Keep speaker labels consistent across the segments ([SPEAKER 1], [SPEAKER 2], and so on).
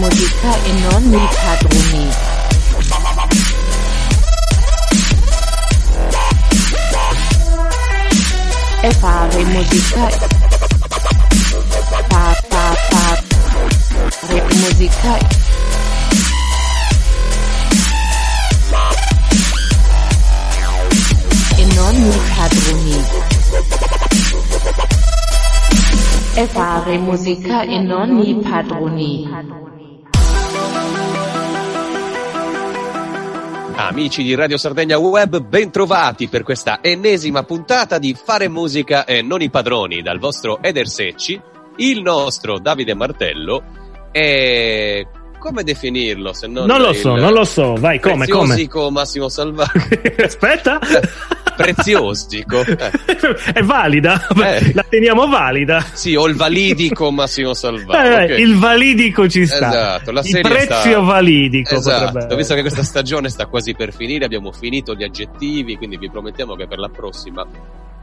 [SPEAKER 1] musica e non mi padroni. E fare musica. Pa pa pa. Re musica. E non mi padroni. E fare musica e non mi padroni.
[SPEAKER 2] Amici di Radio Sardegna Web, bentrovati per questa ennesima puntata di Fare musica e non i padroni dal vostro Eder Secci, il nostro Davide Martello e come definirlo se non
[SPEAKER 3] Non lo
[SPEAKER 2] il
[SPEAKER 3] so, non lo so, vai, come, come?
[SPEAKER 2] preziosico Massimo Salvaggio
[SPEAKER 3] Aspetta.
[SPEAKER 2] preziosico eh,
[SPEAKER 3] È valida,
[SPEAKER 2] Eh.
[SPEAKER 3] la teniamo valida.
[SPEAKER 2] sì o il validico Massimo
[SPEAKER 3] Eh,
[SPEAKER 2] Salvaggio ok.
[SPEAKER 3] Il validico ci sta.
[SPEAKER 2] Esatto, la
[SPEAKER 3] il
[SPEAKER 2] serie
[SPEAKER 3] prezio
[SPEAKER 2] sta-
[SPEAKER 3] validico
[SPEAKER 2] Esatto, visto che questa stagione sta quasi per finire, abbiamo finito gli aggettivi, quindi vi promettiamo che per la prossima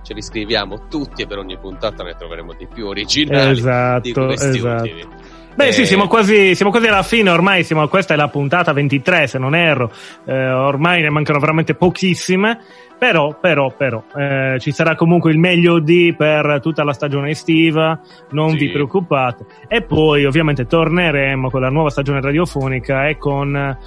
[SPEAKER 2] ce li scriviamo tutti e per ogni puntata ne troveremo di più originali
[SPEAKER 3] Esatto,
[SPEAKER 2] di questi
[SPEAKER 3] esatto.
[SPEAKER 2] ultimi.
[SPEAKER 3] Beh,
[SPEAKER 2] Eh,
[SPEAKER 3] sì, siamo quasi, siamo quasi alla fine, ormai siamo, questa è la puntata 23, se non erro, eh, ormai ne mancano veramente pochissime, però, però, però, eh, ci sarà comunque il meglio di per tutta la stagione estiva, non
[SPEAKER 2] Sì.
[SPEAKER 3] vi preoccupate, e poi ovviamente torneremo con la nuova stagione radiofonica e con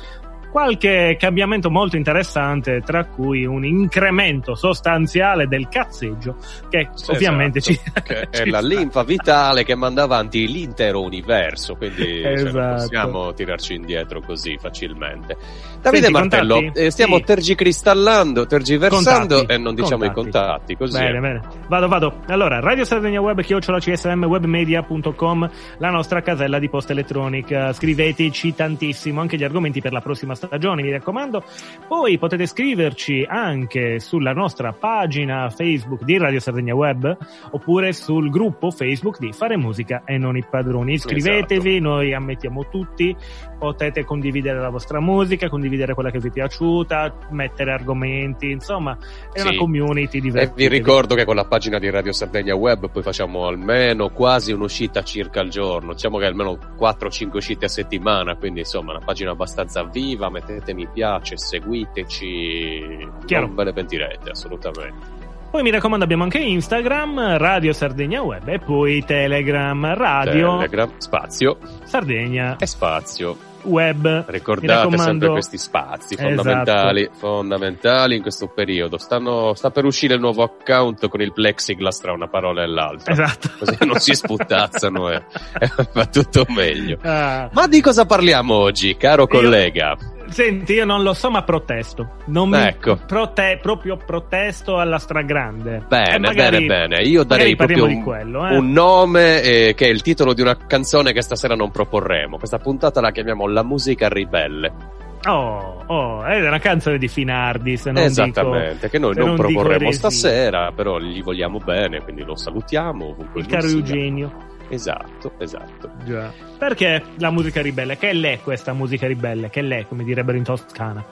[SPEAKER 3] qualche cambiamento molto interessante, tra cui un incremento sostanziale del cazzeggio, che
[SPEAKER 2] Esatto,
[SPEAKER 3] ovviamente ci,
[SPEAKER 2] che è
[SPEAKER 3] ci
[SPEAKER 2] la
[SPEAKER 3] sta.
[SPEAKER 2] linfa vitale che manda avanti l'intero universo, quindi cioè, non
[SPEAKER 3] Esatto.
[SPEAKER 2] possiamo tirarci indietro così facilmente. Davide
[SPEAKER 3] Senti,
[SPEAKER 2] Martello,
[SPEAKER 3] contatti?
[SPEAKER 2] eh, stiamo
[SPEAKER 3] Sì.
[SPEAKER 2] tergicristallando, tergiversando
[SPEAKER 3] Contatti,
[SPEAKER 2] e non diciamo i
[SPEAKER 3] contatti.
[SPEAKER 2] contatti, così.
[SPEAKER 3] Bene, bene. Vado, vado. Allora, Radio Sardegna Web, chiocciola CSM, webmedia.com, la nostra casella di posta elettronica. Scriveteci tantissimo anche gli argomenti per la prossima stagione, mi raccomando. Poi potete scriverci anche sulla nostra pagina Facebook di Radio Sardegna Web, oppure sul gruppo Facebook di Fare Musica e non i padroni. Iscrivetevi,
[SPEAKER 2] Esatto.
[SPEAKER 3] noi ammettiamo tutti. Potete condividere la vostra musica, condividere quella che vi è piaciuta, mettere argomenti, insomma, è
[SPEAKER 2] Sì.
[SPEAKER 3] una community
[SPEAKER 2] E
[SPEAKER 3] divertente.
[SPEAKER 2] vi ricordo che con la pagina di Radio Sardegna Web poi facciamo almeno quasi un'uscita circa al giorno, diciamo che almeno 4-5 uscite a settimana, quindi insomma una pagina abbastanza viva, mettete mi piace, seguiteci,
[SPEAKER 3] Chiaro.
[SPEAKER 2] non ve ne pentirete assolutamente.
[SPEAKER 3] Poi mi raccomando abbiamo anche Instagram, Radio Sardegna Web e poi Telegram, Radio
[SPEAKER 2] Telegram, spazio
[SPEAKER 3] Sardegna
[SPEAKER 2] e spazio.
[SPEAKER 3] Web.
[SPEAKER 2] Ricordate sempre questi spazi
[SPEAKER 3] Esatto.
[SPEAKER 2] fondamentali, fondamentali in questo periodo. Stanno, sta per uscire il nuovo account con il plexiglass tra una parola e l'altra.
[SPEAKER 3] Esatto.
[SPEAKER 2] Così non si sputtazzano e, e va tutto meglio.
[SPEAKER 3] Ah,
[SPEAKER 2] Ma di cosa parliamo oggi, caro
[SPEAKER 3] Io-
[SPEAKER 2] collega?
[SPEAKER 3] Senti, io non lo so, ma protesto. Non mi
[SPEAKER 2] Ecco.
[SPEAKER 3] prote- proprio protesto alla stragrande.
[SPEAKER 2] Bene,
[SPEAKER 3] magari-
[SPEAKER 2] bene, bene. Io darei proprio un,
[SPEAKER 3] quello, eh.
[SPEAKER 2] un nome eh, che è il titolo di una canzone che stasera non proporremo. Questa puntata la chiamiamo La musica ribelle.
[SPEAKER 3] Oh, oh, è una canzone di Finardi, se non
[SPEAKER 2] Esattamente,
[SPEAKER 3] dico,
[SPEAKER 2] che noi non,
[SPEAKER 3] dico
[SPEAKER 2] proporremo stasera, però gli vogliamo bene, quindi lo salutiamo.
[SPEAKER 3] Il caro. Eugenio.
[SPEAKER 2] Esatto, esatto.
[SPEAKER 3] Già. Perché la musica ribelle? Che l'è questa musica ribelle? Che l'è, come direbbero in Toscana?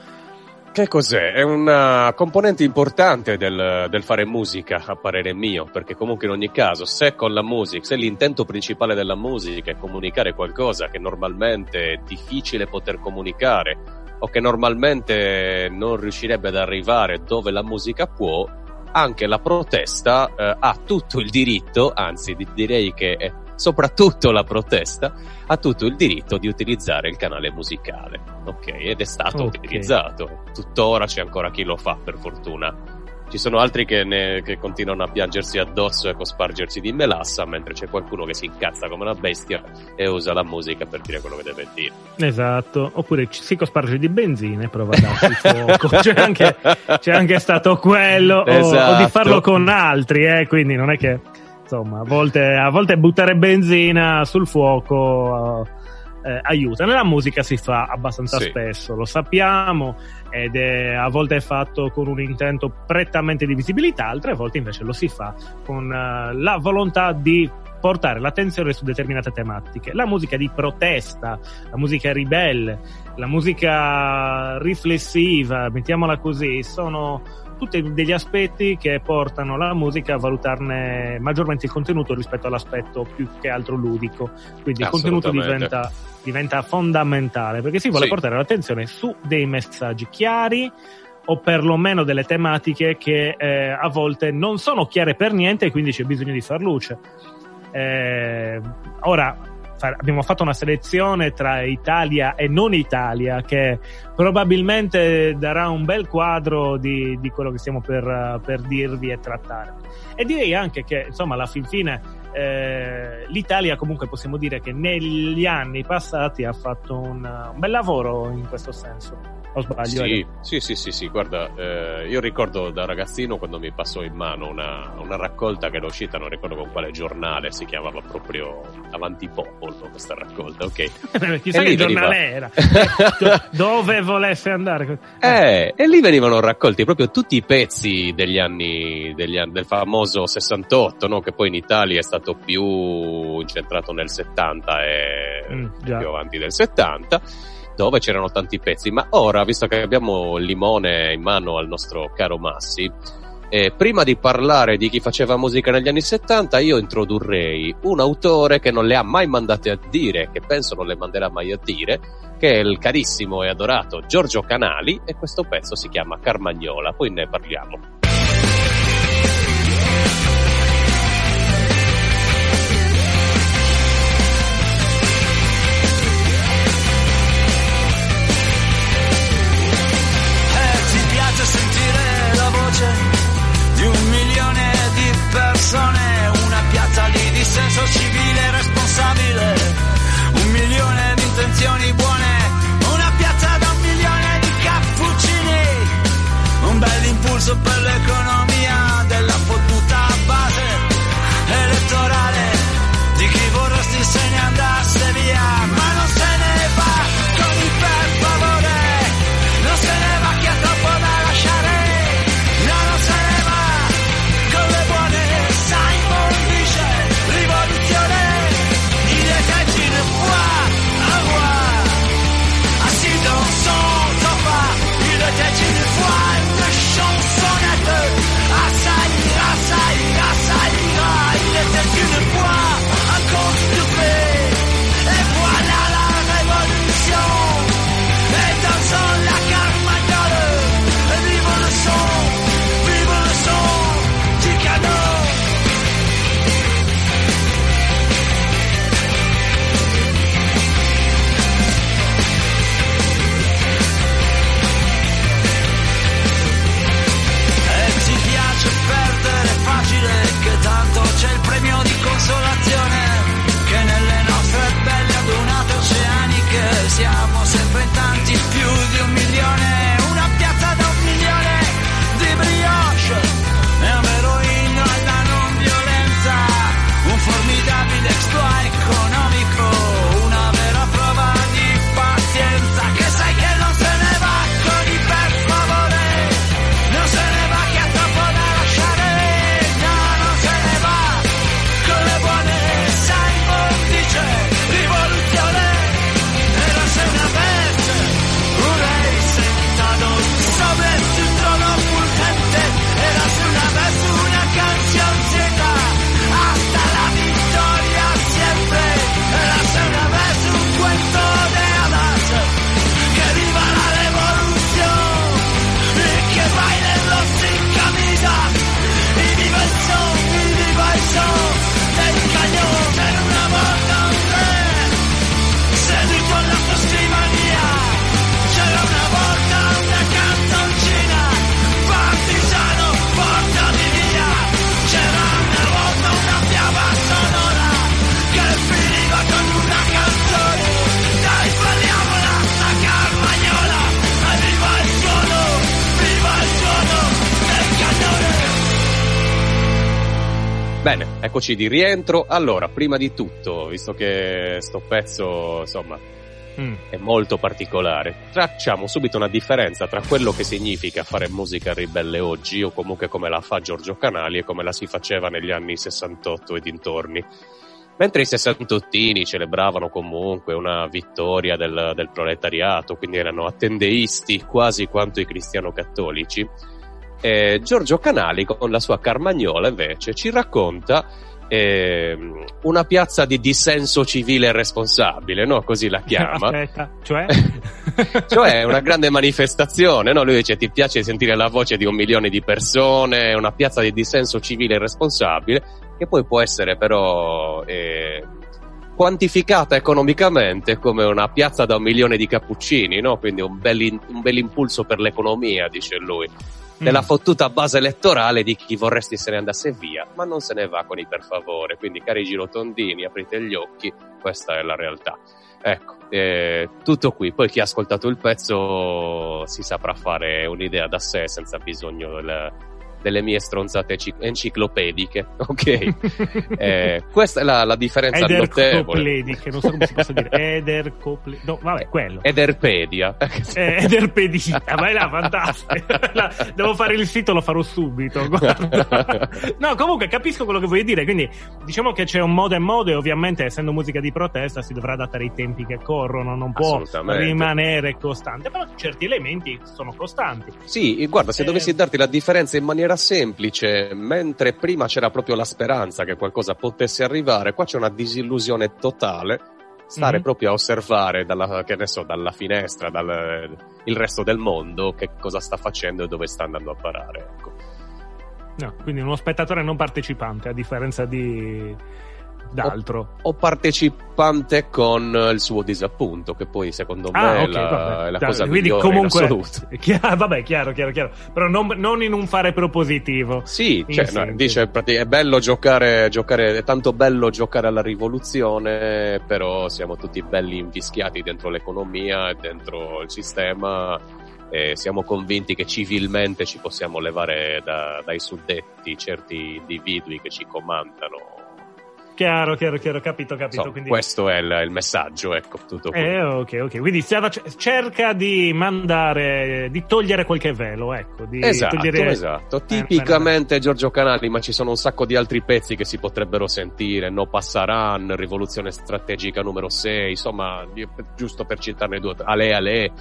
[SPEAKER 2] Che cos'è? È una componente importante del, del fare musica, a parere mio, perché comunque in ogni caso, se con la musica, se l'intento principale della musica è comunicare qualcosa che normalmente è difficile poter comunicare, o che normalmente non riuscirebbe ad arrivare dove la musica può, anche la protesta eh, ha tutto il diritto, anzi di- direi che è soprattutto la protesta, ha tutto il diritto di utilizzare il canale musicale. Ok, ed è stato
[SPEAKER 3] Ok.
[SPEAKER 2] utilizzato. Tuttora c'è ancora chi lo fa, per fortuna. Ci sono altri che, ne- che continuano a piangersi addosso e a cospargersi di melassa, mentre c'è qualcuno che si incazza come una bestia e usa la musica per dire quello che deve dire.
[SPEAKER 3] Esatto. Oppure ci si cosparge di benzina e prova a darsi fuoco. C'è anche, c'è anche stato quello. o- O,
[SPEAKER 2] Esatto.
[SPEAKER 3] di farlo con altri, eh. Quindi non è che, insomma, a volte, a volte buttare benzina sul fuoco. eh, aiuta. Nella musica si fa abbastanza
[SPEAKER 2] Sì.
[SPEAKER 3] spesso, lo sappiamo, ed è a volte è fatto con un intento prettamente di visibilità, altre volte invece lo si fa con eh, la volontà di portare l'attenzione su determinate tematiche. La musica di protesta, la musica ribelle, la musica riflessiva, mettiamola così, sono tutti degli aspetti che portano la musica a valutarne maggiormente il contenuto rispetto all'aspetto più che altro ludico. Quindi il contenuto diventa, diventa fondamentale perché si vuole sì. portare l'attenzione su dei messaggi chiari o perlomeno delle tematiche che eh, a volte non sono chiare per niente e quindi c'è bisogno di far luce. Eh, ora, abbiamo fatto una selezione tra Italia e non Italia che probabilmente darà un bel quadro di, di quello che stiamo per, per, dirvi e trattare. E direi anche che, insomma, alla fin fine eh, l'Italia comunque possiamo dire che negli anni passati ha fatto un, un bel lavoro in questo senso o sbaglio?
[SPEAKER 2] Sì, sì, sì, sì, sì, guarda, eh, io ricordo da ragazzino quando mi passò in mano una, una, raccolta che era uscita, non ricordo con quale giornale, si chiamava proprio Avanti Popolo questa raccolta, ok?
[SPEAKER 3] Chissà che giornale era, dove volesse andare.
[SPEAKER 2] Eh, e lì venivano raccolti proprio tutti i pezzi degli anni, degli anni del famoso 68, no? che poi in Italia è stato più incentrato nel 70 e mm, più avanti del 70 dove c'erano tanti pezzi, ma ora, visto che abbiamo il limone in mano al nostro caro Massi, eh, prima di parlare di chi faceva musica negli anni 70, io introdurrei un autore che non le ha mai mandate a dire, che penso non le manderà mai a dire, che è il carissimo e adorato Giorgio Canali, e questo pezzo si chiama Carmagnola, poi ne parliamo.
[SPEAKER 4] Persone, una piazza di dissenso civile responsabile, un milione di intenzioni buone, una piazza da un milione di cappuccini, un bel impulso per l'economia
[SPEAKER 2] Eccoci di rientro. Allora, prima di tutto, visto che sto pezzo, insomma, mm. è molto particolare, tracciamo subito una differenza tra quello che significa fare musica ribelle oggi, o comunque come la fa Giorgio Canali, e come la si faceva negli anni 68 e dintorni. Mentre i sessantottini celebravano comunque una vittoria del, del proletariato, quindi erano attendeisti quasi quanto i cristiano-cattolici, Eh, Giorgio Canali con la sua Carmagnola invece ci racconta eh, una piazza di dissenso civile responsabile, no? Così la chiama.
[SPEAKER 3] Aspetta, cioè?
[SPEAKER 2] cioè una grande manifestazione, no? Lui dice ti piace sentire la voce di un milione di persone, una piazza di dissenso civile responsabile, che poi può essere però eh, quantificata economicamente come una piazza da un milione di cappuccini, no? Quindi un bel, in, un bel impulso per l'economia, dice lui della mm. fottuta base elettorale di chi vorresti se ne andasse via, ma non se ne va con i per favore. Quindi, cari girotondini, aprite gli occhi, questa è la realtà. Ecco, eh, tutto qui. Poi chi ha ascoltato il pezzo si saprà fare un'idea da sé senza bisogno del, delle mie stronzate enciclopediche, ok? eh, questa è la, la differenza notevole.
[SPEAKER 3] non so come si possa dire. Edercople... No, vabbè, quello.
[SPEAKER 2] Ederpedia.
[SPEAKER 3] Eh, Ederpedia, ma è là, fantastico. Devo fare il sito, lo farò subito. no, comunque capisco quello che vuoi dire, quindi diciamo che c'è un modo e modo e ovviamente essendo musica di protesta si dovrà adattare ai tempi che corrono, non può rimanere costante, però certi elementi sono costanti.
[SPEAKER 2] Sì, guarda, se eh... dovessi darti la differenza in maniera maniera semplice, mentre prima c'era proprio la speranza che qualcosa potesse arrivare, qua c'è una disillusione totale. Stare mm-hmm. proprio a osservare dalla, so, dalla finestra, dal il resto del mondo, che cosa sta facendo e dove sta andando a parare. Ecco.
[SPEAKER 3] No, quindi uno spettatore non partecipante, a differenza di, d'altro.
[SPEAKER 2] O, o, partecipante con il suo disappunto, che poi secondo me ah, okay, la, è la, cosa Quindi migliore comunque, in assoluto.
[SPEAKER 3] Chiaro, vabbè, chiaro, chiaro, chiaro. Però non, non, in un fare propositivo.
[SPEAKER 2] Sì, cioè, no, dice, è bello giocare, giocare, è tanto bello giocare alla rivoluzione, però siamo tutti belli invischiati dentro l'economia e dentro il sistema e siamo convinti che civilmente ci possiamo levare da, dai suddetti certi individui che ci comandano
[SPEAKER 3] Chiaro, chiaro, chiaro, capito, capito.
[SPEAKER 2] So,
[SPEAKER 3] quindi...
[SPEAKER 2] Questo è il, il, messaggio, ecco, tutto qui.
[SPEAKER 3] Eh, ok, ok. Quindi cerca di mandare, di togliere qualche velo, ecco. Di
[SPEAKER 2] esatto,
[SPEAKER 3] togliere...
[SPEAKER 2] esatto. Eh, Tipicamente eh, Giorgio Canali, ma ci sono un sacco di altri pezzi che si potrebbero sentire. No Passaran, Rivoluzione Strategica numero 6, insomma, giusto per citarne due. Ale, Ale.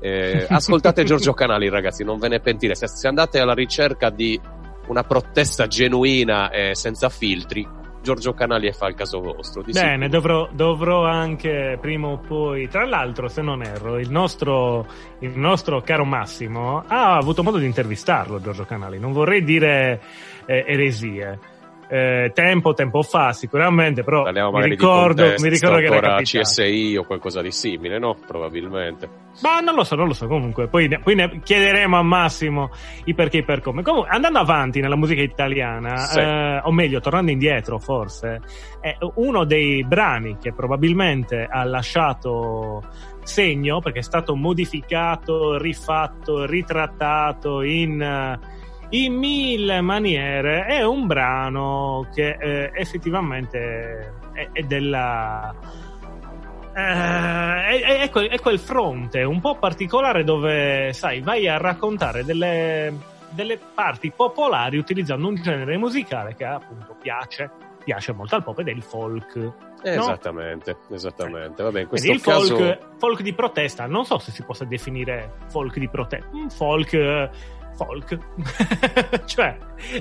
[SPEAKER 2] Eh, ascoltate Giorgio Canali, ragazzi, non ve ne pentire. Se, se andate alla ricerca di una protesta genuina e senza filtri, Giorgio Canali e fa il caso vostro.
[SPEAKER 3] Bene, dovrò, dovrò, anche prima o poi. Tra l'altro, se non erro, il nostro, il nostro caro Massimo ha avuto modo di intervistarlo, Giorgio Canali. Non vorrei dire eh, eresie eh, tempo, tempo fa sicuramente, però mi ricordo, mi ricordo che era capitato.
[SPEAKER 2] CSI o qualcosa di simile, no? Probabilmente.
[SPEAKER 3] Ma non lo so, non lo so, comunque, poi, ne, poi ne chiederemo a Massimo i perché e per come. Comunque, andando avanti nella musica italiana, sì. eh, o meglio, tornando indietro forse, è uno dei brani che probabilmente ha lasciato segno perché è stato modificato, rifatto, ritrattato in in mille maniere è un brano che eh, effettivamente è, è della eh, è, è, quel, è, quel, fronte un po' particolare dove sai vai a raccontare delle, delle parti popolari utilizzando un genere musicale che appunto piace piace molto al pop ed è il folk
[SPEAKER 2] Esattamente, no? esattamente. Vabbè, in
[SPEAKER 3] questo
[SPEAKER 2] il caso...
[SPEAKER 3] folk, folk, di protesta, non so se si possa definire folk di protesta, un folk folk. cioè,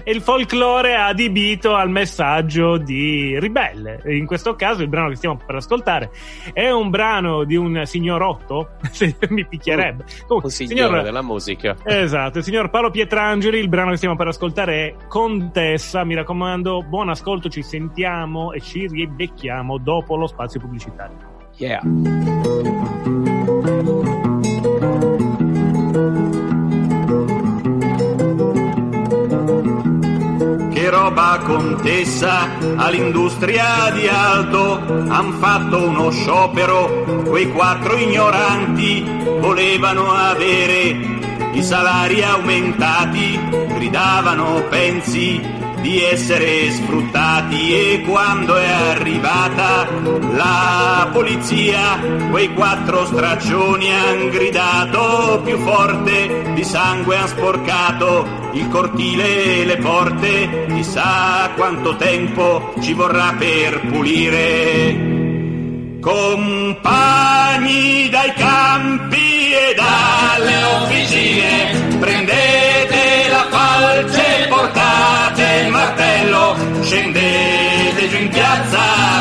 [SPEAKER 3] il folklore adibito al messaggio di ribelle. In questo caso il brano che stiamo per ascoltare è un brano di un signorotto, se mi picchierebbe.
[SPEAKER 2] Comunque, un signore signor, della musica.
[SPEAKER 3] Esatto, il signor Paolo Pietrangeli, il brano che stiamo per ascoltare è Contessa, mi raccomando, buon ascolto, ci sentiamo e ci ribecchiamo dopo lo spazio pubblicitario.
[SPEAKER 2] Yeah.
[SPEAKER 5] Roba contessa all'industria di Aldo. Han fatto uno sciopero quei quattro ignoranti volevano avere i salari aumentati gridavano pensi di essere sfruttati e quando è arrivata la polizia quei quattro straccioni han gridato più forte di sangue han sporcato il cortile e le porte. Chissà quanto tempo ci vorrà per pulire. Compagni dai campi e dalle officine prendete la falce, portate il martello, scendete giù in piazza,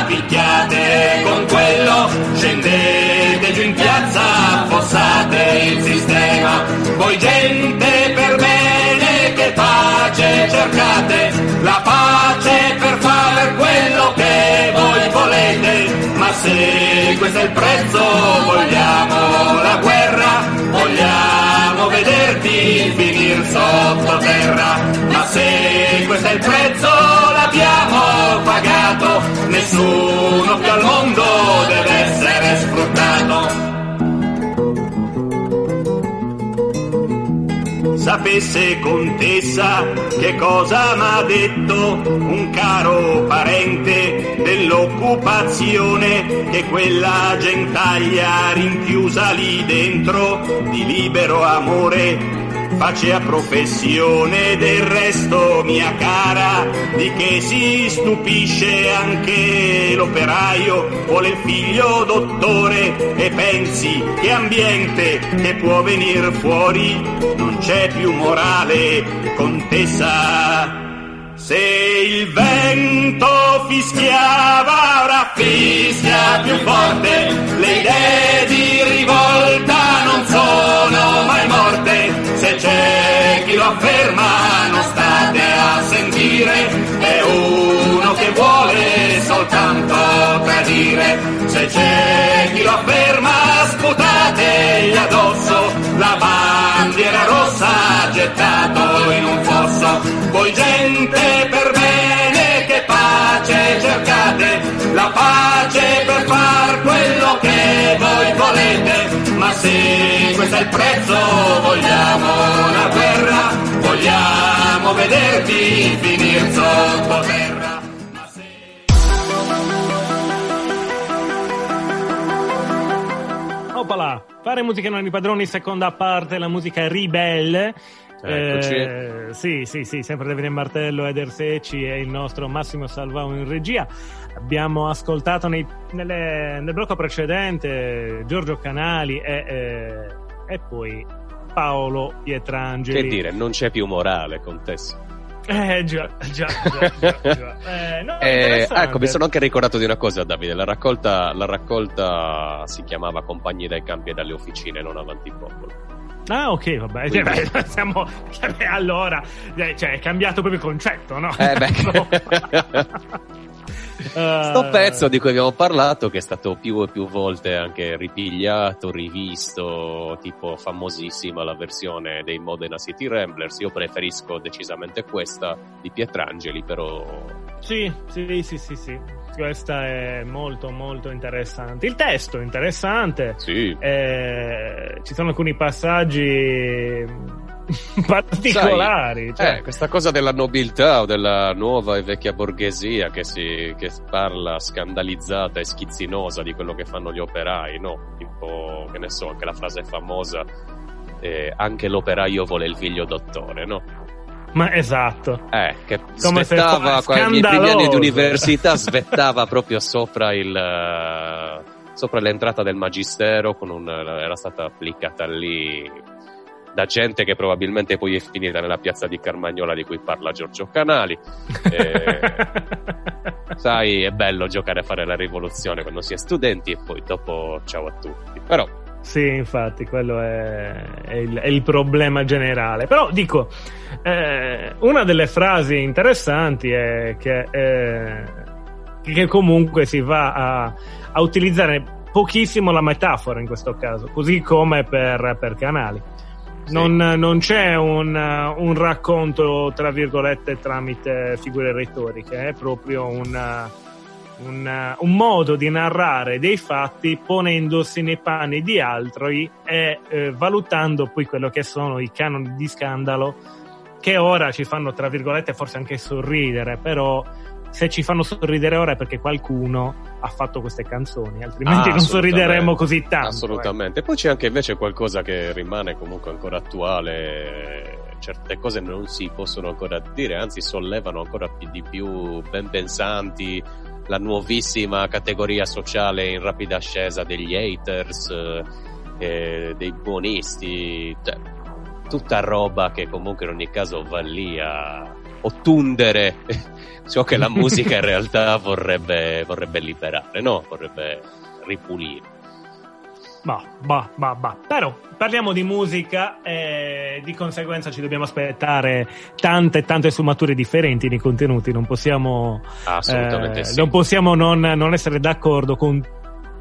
[SPEAKER 5] picchiate con quello, scendete giù in piazza, affossate il sistema. Voi gente per bene che pace cercate, la pace per fare quello che voi volete, ma se questo è il prezzo vogliamo la guerra, vogliamo finir sottoterra, ma se questo è il prezzo l'abbiamo pagato, nessuno più al mondo deve essere sfruttato. Sapesse contessa che cosa m'ha detto un caro parente dell'occupazione che quella gentaglia rinchiusa lì dentro di libero amore facea professione del resto mia cara di che si stupisce anche l'operaio vuole il figlio dottore e pensi che ambiente che può venir fuori non c'è più morale contessa. Se il vento fischiava, ora fischia più forte, le idee di rivolta c'è chi lo afferma non state a sentire, è uno che vuole soltanto tradire, se c'è chi lo afferma sputategli addosso, la bandiera rossa gettato in un fosso, voi gente per bene che pace cercate, la pace per far quello che volete, ma se questo è il prezzo vogliamo una guerra, vogliamo vederti finir sottoterra. Ma se...
[SPEAKER 3] Oppala, fare musica non i padroni, seconda parte, la musica ribelle.
[SPEAKER 2] Eccoci.
[SPEAKER 3] Eh, sì, sì, sì, sempre Davide Martello, Eder Secci e il nostro Massimo Salvao in regia. Abbiamo ascoltato nei- nelle- nel blocco precedente Giorgio Canali e, eh, e poi Paolo Pietrangeli.
[SPEAKER 2] Che dire, non c'è più morale, contessa.
[SPEAKER 3] Eh già, già, già, già. Eh, no,
[SPEAKER 2] Eh, ecco, mi sono anche ricordato di una cosa, Davide. La raccolta, la raccolta si chiamava Compagni dai campi e dalle officine, non avanti popolo.
[SPEAKER 3] Ah, ok, vabbè.
[SPEAKER 2] Quindi-
[SPEAKER 3] Cioè, beh, siamo. Allora, eh, cioè, è cambiato proprio il concetto, no?
[SPEAKER 2] Eh, beh.
[SPEAKER 3] Eh,
[SPEAKER 2] Sto pezzo di cui abbiamo parlato, che è stato più e più volte anche ripigliato, rivisto, tipo famosissima la versione dei Modena City Ramblers. Io preferisco decisamente questa di Pietrangeli, però
[SPEAKER 3] Sì, sì, sì, sì, sì. Questa è molto, molto interessante. Il testo è interessante.
[SPEAKER 2] sì.
[SPEAKER 3] Eh, ci sono alcuni passaggi particolari. cioè-
[SPEAKER 2] Eh, questa cosa della nobiltà o della nuova e vecchia borghesia che, si, che parla scandalizzata e schizzinosa di quello che fanno gli operai, no? Tipo, che ne so, anche la frase famosa, eh, anche l'operaio vuole il figlio dottore, no?
[SPEAKER 3] Ma esatto.
[SPEAKER 2] Eh, che
[SPEAKER 3] Come
[SPEAKER 2] svettava,
[SPEAKER 3] fosse
[SPEAKER 2] qua- i miei primi anni di università svettava proprio sopra il... eh, sopra l'entrata del magistero con un, era stata applicata lì da gente che probabilmente poi è finita nella piazza di Carmagnola di cui parla Giorgio Canali. Eh, sai, è bello giocare a fare la rivoluzione quando si è studenti e poi dopo ciao a tutti. Però,
[SPEAKER 3] Sì, infatti, quello è, è il, è il problema generale. Però dico, eh, una delle frasi interessanti è che, eh, che comunque si va a, a utilizzare pochissimo la metafora in questo caso, così come per, per canali.
[SPEAKER 2] Sì.
[SPEAKER 3] Non, non c'è un, un racconto, tra virgolette, tramite figure retoriche, è proprio un, un, un modo di narrare dei fatti ponendosi nei panni di altri e eh, valutando poi quello che sono i canoni di scandalo che ora ci fanno, tra virgolette, forse anche sorridere, però se ci fanno sorridere ora è perché qualcuno ha fatto queste canzoni, altrimenti
[SPEAKER 2] Ah,
[SPEAKER 3] non sorrideremo
[SPEAKER 2] assolutamente.
[SPEAKER 3] così tanto. ecco.
[SPEAKER 2] Assolutamente. Poi c'è anche invece qualcosa che rimane comunque ancora attuale. Certe cose non si possono ancora dire, anzi sollevano ancora più di più ben pensanti la nuovissima categoria sociale in rapida ascesa degli haters, eh, eh, dei buonisti. Cioè, tutta roba che comunque in ogni caso va lì a ottundere ciò che la musica in realtà vorrebbe, vorrebbe liberare, no? Vorrebbe ripulire.
[SPEAKER 3] Bah, bah, bah, bah. Però parliamo di musica e di conseguenza ci dobbiamo aspettare tante tante sfumature differenti nei contenuti. Non possiamo,
[SPEAKER 2] Assolutamente
[SPEAKER 3] eh,
[SPEAKER 2] sì.
[SPEAKER 3] non, possiamo non, non essere d'accordo con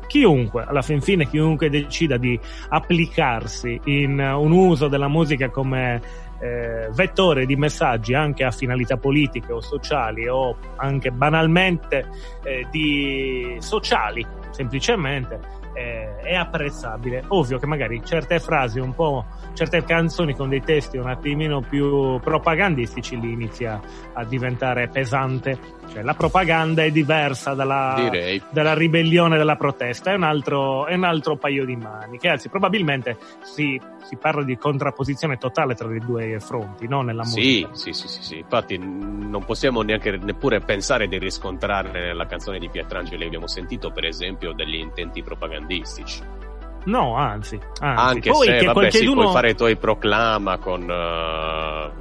[SPEAKER 3] chiunque, alla fin fine chiunque decida di applicarsi in un uso della musica come eh, vettore di messaggi anche a finalità politiche o sociali o anche banalmente eh, di sociali, semplicemente eh, è apprezzabile. Ovvio che magari certe frasi un po', certe canzoni con dei testi un attimino più propagandistici lì inizia a diventare pesante. Cioè la propaganda è diversa dalla, dalla ribellione, dalla protesta, è un altro, è un altro paio di maniche. Anzi, probabilmente si, si parla di contrapposizione totale tra i due fronti, no? Nella
[SPEAKER 2] Sì,
[SPEAKER 3] musica.
[SPEAKER 2] sì, sì, sì, sì. Infatti non possiamo neanche neppure pensare di riscontrare nella canzone di Pietrangeli abbiamo sentito per esempio degli intenti propagandistici.
[SPEAKER 3] No, anzi, anzi.
[SPEAKER 2] Anche
[SPEAKER 3] Poi
[SPEAKER 2] se vabbè, sì,
[SPEAKER 3] qualcheduno
[SPEAKER 2] puoi fare i tuoi proclama con eh,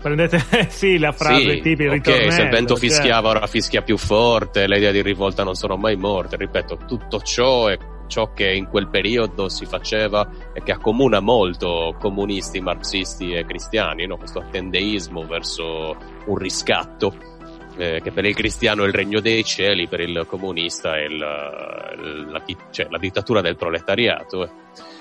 [SPEAKER 3] prendete sì la frase
[SPEAKER 2] sì,
[SPEAKER 3] tipica, il
[SPEAKER 2] ok, se il vento
[SPEAKER 3] cioè-
[SPEAKER 2] fischiava ora fischia più forte, le idee di rivolta non sono mai morte, ripeto, tutto ciò è ciò che in quel periodo si faceva e che accomuna molto comunisti, marxisti e cristiani, no? questo attendeismo verso un riscatto eh, che per il cristiano è il regno dei cieli, per il comunista è il, la, cioè, la dittatura del proletariato.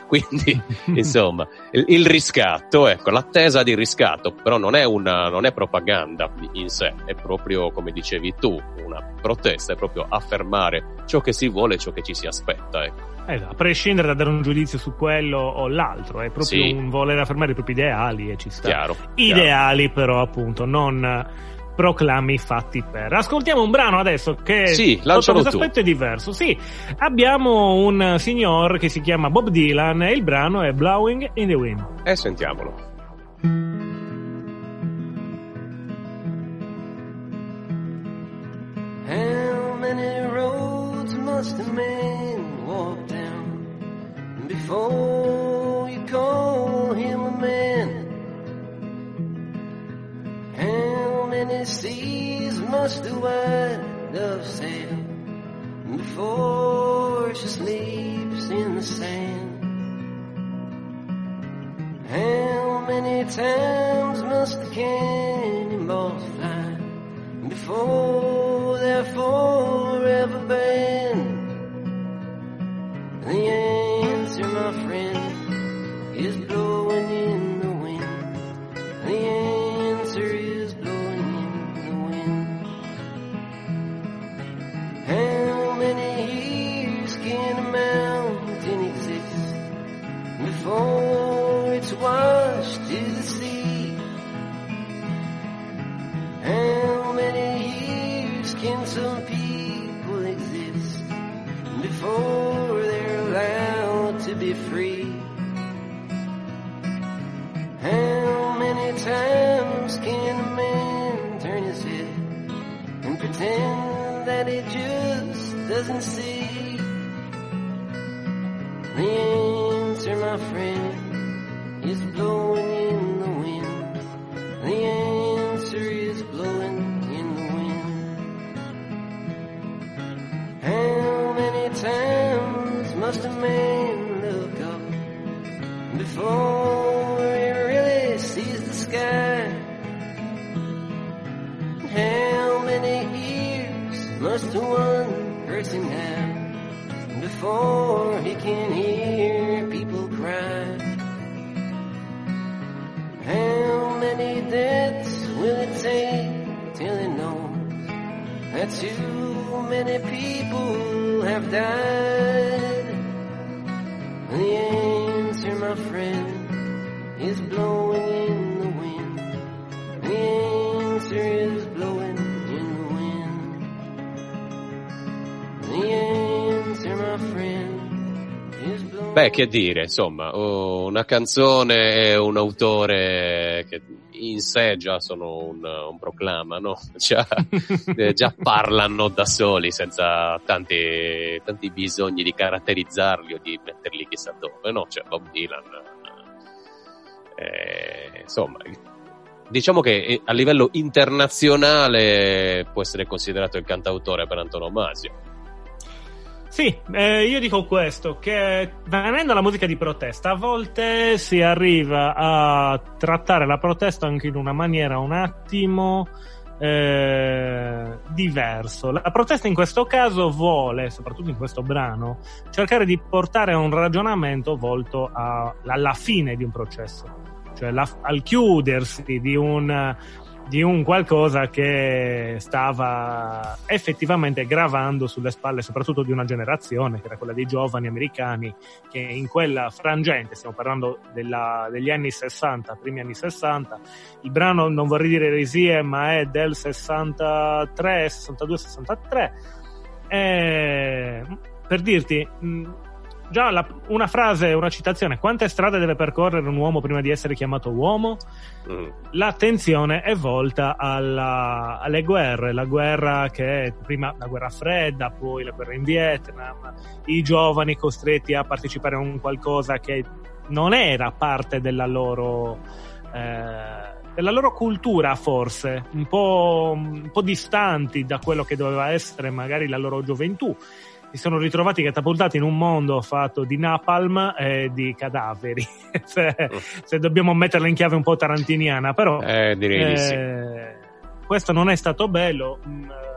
[SPEAKER 2] Eh. Quindi, insomma, il, il riscatto, ecco, l'attesa di riscatto, però non è una non è propaganda in sé, è proprio, come dicevi tu, una protesta, è proprio affermare ciò che si vuole e ciò che ci si aspetta, ecco.
[SPEAKER 3] Esatto, a prescindere da dare un giudizio su quello o l'altro, è proprio
[SPEAKER 2] Sì.
[SPEAKER 3] un voler affermare i propri ideali e ci sta.
[SPEAKER 2] Chiaro.
[SPEAKER 3] Ideali però appunto, non eh, proclami fatti per. Ascoltiamo un brano adesso che
[SPEAKER 2] Sì,
[SPEAKER 3] sotto questo aspetto è diverso. Sì, abbiamo un signor che si chiama Bob Dylan e il brano è Blowing in the Wind.
[SPEAKER 2] E sentiamolo.
[SPEAKER 6] How many roads must a man walk down before you call him Seas must white dove sail before she sleeps in the sand? How many times must the cannonballs fly before see? The answer, my friend, is blowing in the wind. The answer is blowing in the wind. How many times must a man look up before he really sees the sky? How many years must one have before he can hear people cry? How many deaths will it take till he knows that too many people have died? The answer, my friend, is blowing
[SPEAKER 2] Beh, che dire, insomma, una canzone e un autore che in sé già sono un, un proclama, no? Già, eh, già parlano da soli senza tanti, tanti bisogni di caratterizzarli o di metterli chissà dove, no? Cioè, Bob Dylan Eh, insomma, diciamo che eh, a livello internazionale può essere considerato il cantautore per antonomasia.
[SPEAKER 3] Sì, eh, io dico questo, che venendo alla musica di protesta, a volte si arriva a trattare la protesta anche in una maniera un attimo eh, diverso. La protesta in questo caso vuole, soprattutto in questo brano, cercare di portare a un ragionamento volto a- alla fine di un processo, cioè la- al chiudersi di un, di un qualcosa che stava effettivamente gravando sulle spalle soprattutto di una generazione, che era quella dei giovani americani, che in quella frangente, stiamo parlando della- degli anni 60, primi anni 60, il brano non vorrei dire eresie, ma è del 63, 62, 63. E, per dirti, già la- una frase, una citazione, quante strade deve percorrere un uomo prima di essere chiamato uomo?
[SPEAKER 2] Mm.
[SPEAKER 3] L'attenzione è volta alla- alle guerre, la guerra che è prima la guerra fredda, poi la guerra in Vietnam, i giovani costretti a partecipare a un qualcosa che non era parte della loro, eh, della loro cultura forse, un po', un po' distanti da quello che doveva essere magari la loro gioventù. Si sono ritrovati catapultati in un mondo fatto di napalm e di cadaveri, se, se dobbiamo metterla in chiave un po' tarantiniana, però
[SPEAKER 2] Eh, direi di sì.
[SPEAKER 3] eh, questo non è stato bello. Mm, eh,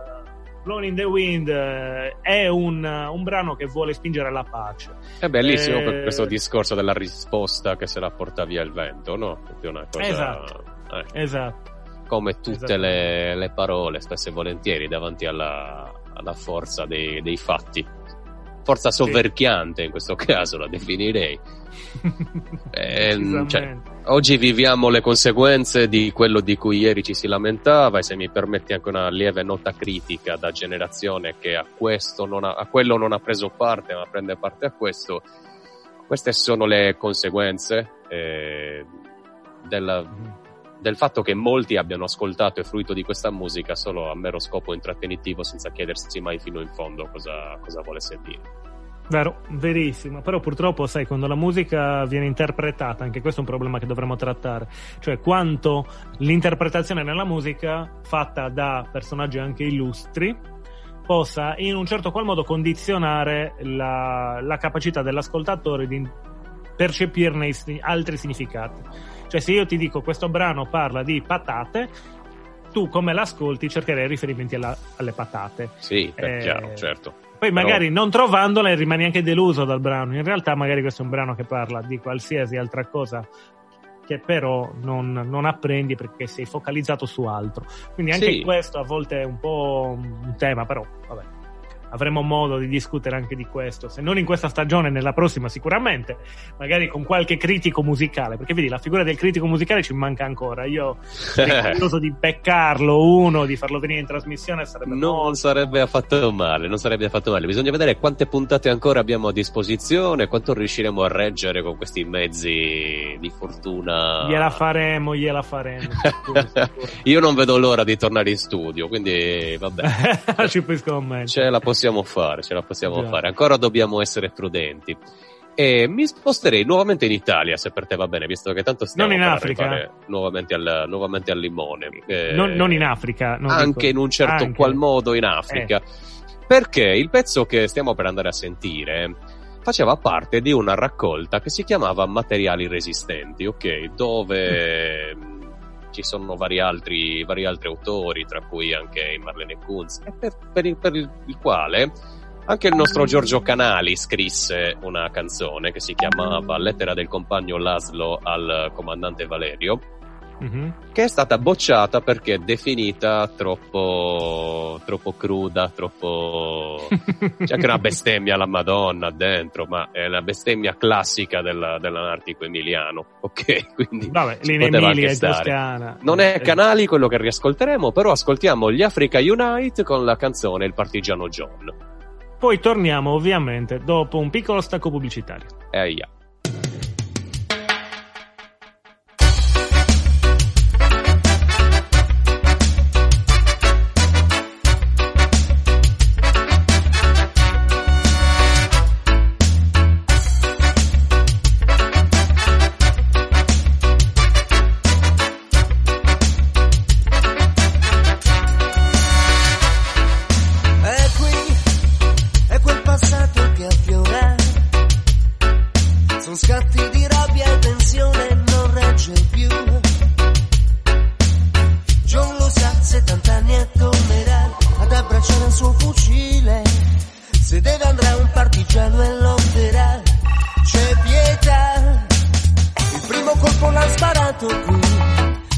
[SPEAKER 3] Blown in the Wind eh, è un, un brano che vuole spingere alla pace.
[SPEAKER 2] È bellissimo
[SPEAKER 3] Eh,
[SPEAKER 2] per questo discorso della risposta che se la porta via il vento, no? È una cosa,
[SPEAKER 3] Esatto.
[SPEAKER 2] eh,
[SPEAKER 3] Esatto.
[SPEAKER 2] come tutte
[SPEAKER 3] Esatto.
[SPEAKER 2] le, le parole, spesso e volentieri, davanti alla, alla forza dei, dei fatti. Forza soverchiante in questo caso la definirei. Eh, cioè, oggi viviamo le conseguenze di quello di cui ieri ci si lamentava e se mi permetti anche una lieve nota critica da generazione che a questo non ha, a quello non ha preso parte ma prende parte a questo, queste sono le conseguenze eh, della- del fatto che molti abbiano ascoltato e fruito di questa musica solo a mero scopo intrattenitivo senza chiedersi mai fino in fondo cosa, cosa volesse dire.
[SPEAKER 3] Vero, verissimo. Però purtroppo, sai, quando la musica viene interpretata, anche questo è un problema che dovremmo trattare. Cioè, quanto l'interpretazione nella musica, fatta da personaggi anche illustri, possa in un certo qual modo condizionare la, la capacità dell'ascoltatore di percepirne altri significati. Cioè, se io ti dico questo brano parla di patate, tu come l'ascolti cercherai riferimenti alla- alle patate.
[SPEAKER 2] Sì, è
[SPEAKER 3] Eh,
[SPEAKER 2] chiaro, certo.
[SPEAKER 3] Poi
[SPEAKER 2] Però-
[SPEAKER 3] magari non trovandola rimani anche deluso dal brano. In realtà magari questo è un brano che parla di qualsiasi altra cosa che però non, non apprendi perché sei focalizzato su altro. Quindi anche
[SPEAKER 2] Sì.
[SPEAKER 3] questo a volte è un po' un tema, però vabbè. Avremo modo di discutere anche di questo, se non in questa stagione, nella prossima sicuramente, magari con qualche critico musicale, perché vedi, la figura del critico musicale ci manca ancora. Io sono curioso di beccarlo uno, di farlo venire in trasmissione, sarebbe
[SPEAKER 2] Non
[SPEAKER 3] molto-
[SPEAKER 2] sarebbe affatto male, non sarebbe affatto male. Bisogna vedere quante puntate ancora abbiamo a disposizione, quanto riusciremo a reggere con questi mezzi di fortuna.
[SPEAKER 3] Gliela faremo, gliela faremo. sicuro, sicuro.
[SPEAKER 2] Io non vedo l'ora di tornare in studio, quindi vabbè.
[SPEAKER 3] Ci puoi scommettere.
[SPEAKER 2] Ce la possiamo fare, ce la possiamo
[SPEAKER 3] Già.
[SPEAKER 2] fare. Ancora dobbiamo essere prudenti. E mi sposterei nuovamente in Italia, se per te va bene, visto che tanto stiamo
[SPEAKER 3] Non in Africa?
[SPEAKER 2] nuovamente al, nuovamente al limone. Eh,
[SPEAKER 3] Non, non in Africa. non
[SPEAKER 2] anche
[SPEAKER 3] dico-
[SPEAKER 2] in un certo
[SPEAKER 3] anche.
[SPEAKER 2] qual modo in Africa. Perché il pezzo che stiamo per andare a sentire faceva parte di una raccolta che si chiamava Materiali resistenti, ok? Dove mh, ci sono vari altri, vari altri autori, tra cui anche Marlene Kunz, per, per il, per il- il quale anche il nostro Giorgio Canali scrisse una canzone che si chiamava Lettera del compagno Laszlo al comandante Valerio
[SPEAKER 3] Mhm.
[SPEAKER 2] che è stata bocciata perché è definita troppo, troppo cruda, troppo... C'è anche una bestemmia alla Madonna dentro, ma è la bestemmia classica della- dell'anarchico emiliano, ok? Quindi
[SPEAKER 3] Vabbè, in Emilia. Toscana.
[SPEAKER 2] Non è
[SPEAKER 3] Eh,
[SPEAKER 2] Canali quello che riascolteremo, però ascoltiamo gli Africa Unite con la canzone Il partigiano John.
[SPEAKER 3] Poi torniamo ovviamente dopo un piccolo stacco pubblicitario.
[SPEAKER 2] E aia.
[SPEAKER 7] C'è pietà. Il primo colpo l'ha sparato qui,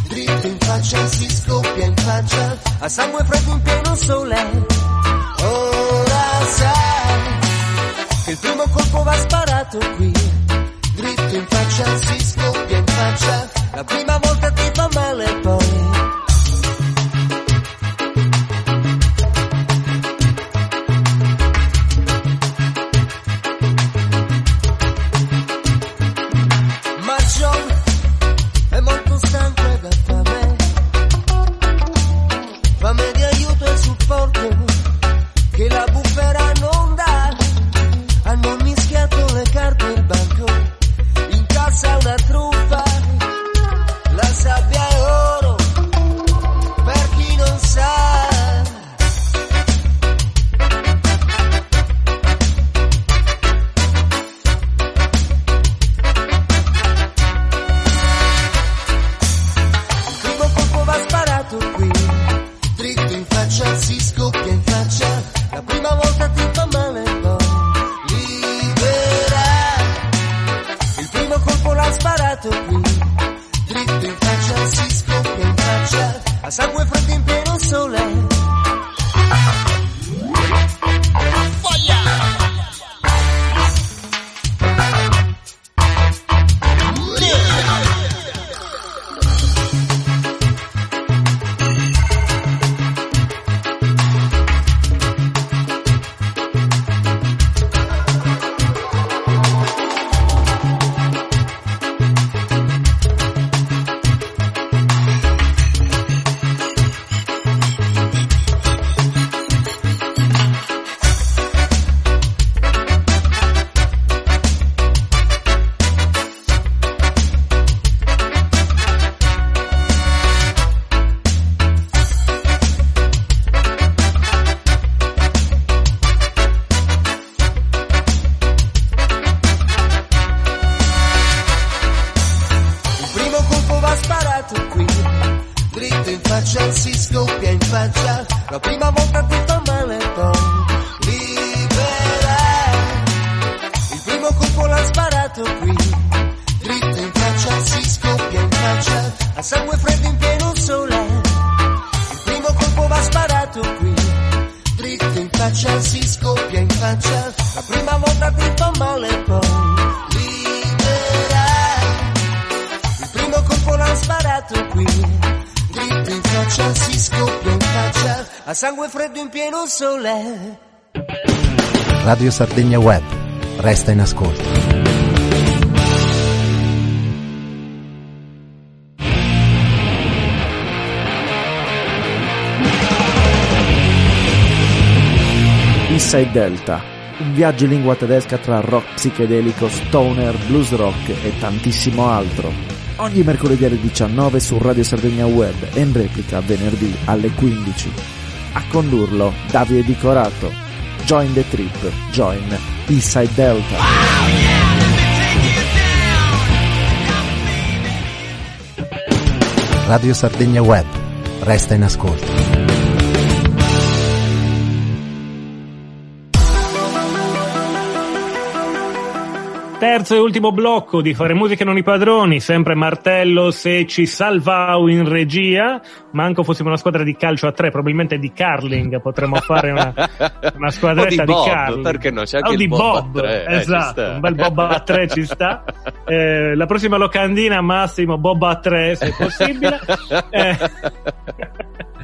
[SPEAKER 7] dritto in faccia, si scoppia in faccia, a sangue freddo in pieno sole. Ora sai che il primo colpo va sparato qui, dritto in faccia, si scoppia in faccia, la prima volta ti fa male poi. Sole.
[SPEAKER 8] Radio Sardegna Web. Resta in ascolto.
[SPEAKER 9] Inside Delta, un viaggio in lingua tedesca tra rock psichedelico, stoner, blues rock e tantissimo altro. Ogni mercoledì alle 19 su Radio Sardegna Web e in replica venerdì alle 15. A condurlo Davide Di Corato. Join the trip, join Inside Delta.
[SPEAKER 8] Radio Sardegna Web. Resta in ascolto.
[SPEAKER 3] Terzo e ultimo blocco di Fare Musica non i padroni, sempre Martello se ci salvau in regia, manco fossimo una squadra di calcio a tre, probabilmente di curling, potremmo fare una, una squadretta
[SPEAKER 2] di Bob,
[SPEAKER 3] curling.
[SPEAKER 2] perché no? C'è anche
[SPEAKER 3] O di
[SPEAKER 2] Bob
[SPEAKER 3] Bob,
[SPEAKER 2] tre, eh,
[SPEAKER 3] esatto,
[SPEAKER 2] sta.
[SPEAKER 3] un bel Bob a tre ci sta. Eh, la prossima locandina Massimo Bob a tre se possibile. Eh,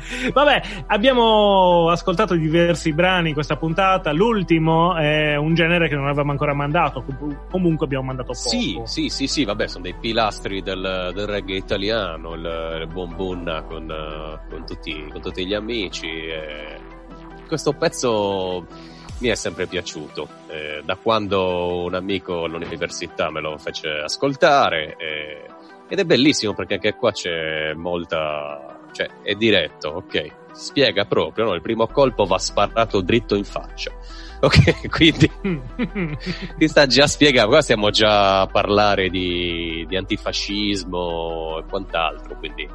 [SPEAKER 3] Vabbè, abbiamo ascoltato diversi brani in questa puntata. L'ultimo è un genere che non avevamo ancora mandato. com- Comunque abbiamo mandato poco.
[SPEAKER 2] Sì, sì, sì, sì, vabbè, sono dei pilastri del, del reggae italiano, il, il buon Bunna con, eh, con tutti, con tutti gli amici. e questo pezzo mi è sempre piaciuto, eh, da quando un amico all'università me lo fece ascoltare e- ed è bellissimo perché anche qua c'è molta... cioè è diretto, ok? Spiega proprio, no? Il primo colpo va sparato dritto in faccia. Ok, quindi ti sta già spiegando, qua stiamo già a parlare di, di antifascismo e quant'altro, quindi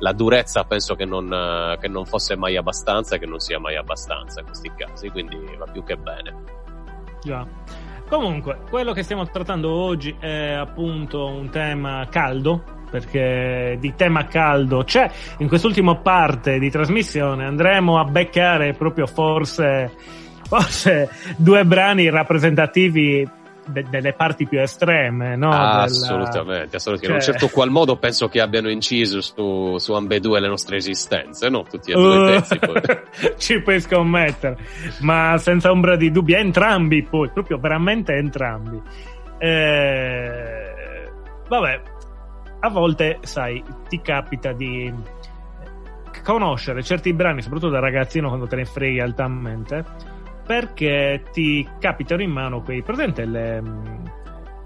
[SPEAKER 2] la durezza penso che non, che non fosse mai abbastanza e che non sia mai abbastanza in questi casi, quindi va più che bene.
[SPEAKER 3] Già. Comunque, quello che stiamo trattando oggi è appunto un tema caldo, perché di tema caldo c'è. In quest'ultima parte di trasmissione andremo a beccare proprio forse, forse due brani rappresentativi de- delle parti più estreme, no?
[SPEAKER 2] Ah, assolutamente, assolutamente. Cioè... In un cioè certo qual modo penso che abbiano inciso su, su ambedue le nostre esistenze, no? Tutti e due i uh, pezzi. Poi.
[SPEAKER 3] Ci puoi scommettere, ma senza ombra di dubbio, entrambi poi, proprio veramente entrambi. Eh, vabbè, a volte, sai, ti capita di conoscere certi brani, soprattutto da ragazzino quando te ne freghi altamente perché ti capitano in mano quei presente le,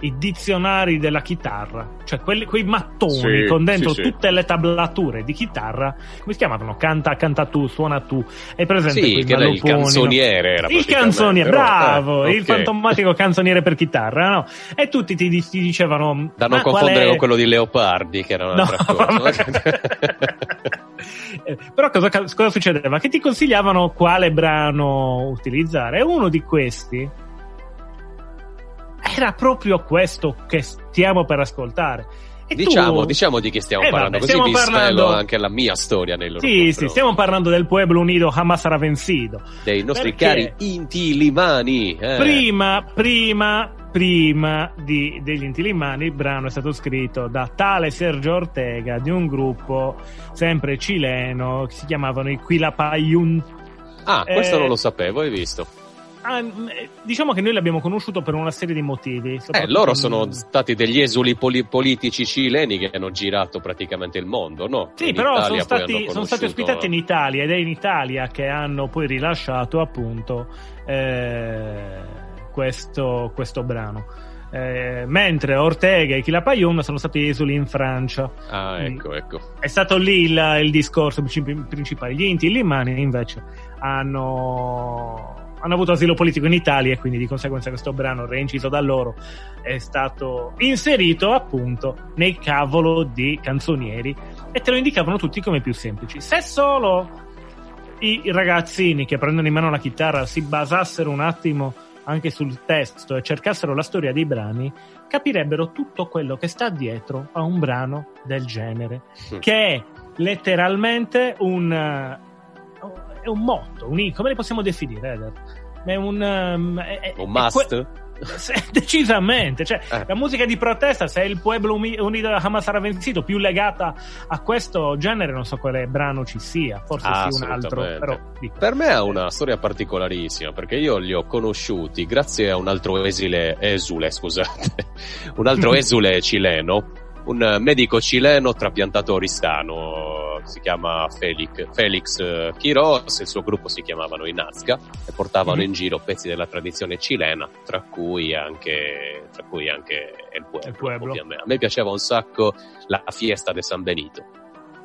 [SPEAKER 3] i dizionari della chitarra, cioè quelli, quei mattoni sì, con dentro sì, tutte sì. le tablature di chitarra, come si chiamano? Canta, canta tu, suona tu. È presente
[SPEAKER 2] sì, che il canzoniere era
[SPEAKER 3] Il canzoniere, bravo, eh, il fantomatico canzoniere per chitarra, no? E tutti ti, ti dicevano...
[SPEAKER 2] Da non confondere con quello di Leopardi, che era un'altra no, cosa.
[SPEAKER 3] Eh, però cosa, cosa succedeva? Che ti consigliavano quale brano utilizzare e uno di questi era proprio questo che stiamo per ascoltare.
[SPEAKER 2] diciamo, tu... diciamo di che stiamo eh, parlando, vabbè, così vi parlando... anche la mia storia nei loro
[SPEAKER 3] Sì, confronti. sì, stiamo parlando del Pueblo Unido Jamás sarà vencido.
[SPEAKER 2] Dei nostri Perché cari Inti Limani.
[SPEAKER 3] Eh. Prima, prima, prima di, degli Inti Limani il brano è stato scritto da tale Sergio Ortega di un gruppo sempre cileno che si chiamavano i Quilapayun.
[SPEAKER 2] Ah, questo eh, non lo sapevo, hai visto?
[SPEAKER 3] Ah, diciamo che noi l'abbiamo conosciuto per una serie di motivi.
[SPEAKER 2] Eh, loro sono stati degli esuli poli- politici cileni che hanno girato praticamente il mondo, no?
[SPEAKER 3] Sì, in però Italia sono stati, conosciuto... sono stati, ospitati in Italia ed è in Italia che hanno poi rilasciato appunto eh, questo, questo brano. Eh, mentre Ortega e Chilapayun sono stati esuli in Francia.
[SPEAKER 2] Ah, ecco, ecco.
[SPEAKER 3] È stato lì il, il discorso principale. Gli Inti e gli Immani invece hanno hanno avuto asilo politico in Italia e quindi di conseguenza questo brano reinciso da loro è stato inserito appunto nei cavolo di canzonieri e te lo indicavano tutti come più semplici. Se solo i ragazzini che prendono in mano la chitarra si basassero un attimo anche sul testo e cercassero la storia dei brani, capirebbero tutto quello che sta dietro a un brano del genere, che è letteralmente un è un motto, un, come le possiamo definire, Eder? È un... Um, è,
[SPEAKER 2] un must? Que-
[SPEAKER 3] decisamente, cioè eh. la musica di protesta, se il Pueblo Unido da Hamas sarà vencito, più legata a questo genere, non so quale brano ci sia, forse ah, sia un altro. Però,
[SPEAKER 2] per me ha una storia particolarissima, perché io li ho conosciuti grazie a un altro esile, esule, scusate, un altro esule cileno, un medico cileno trapiantato oristano si chiama Felix, Felix eh, Quiroz, il suo gruppo si chiamavano i Nazca e portavano mm-hmm. in giro pezzi della tradizione cilena, tra cui anche, tra cui anche il pueblo. Il pueblo. A me piaceva un sacco la fiesta de San Benito.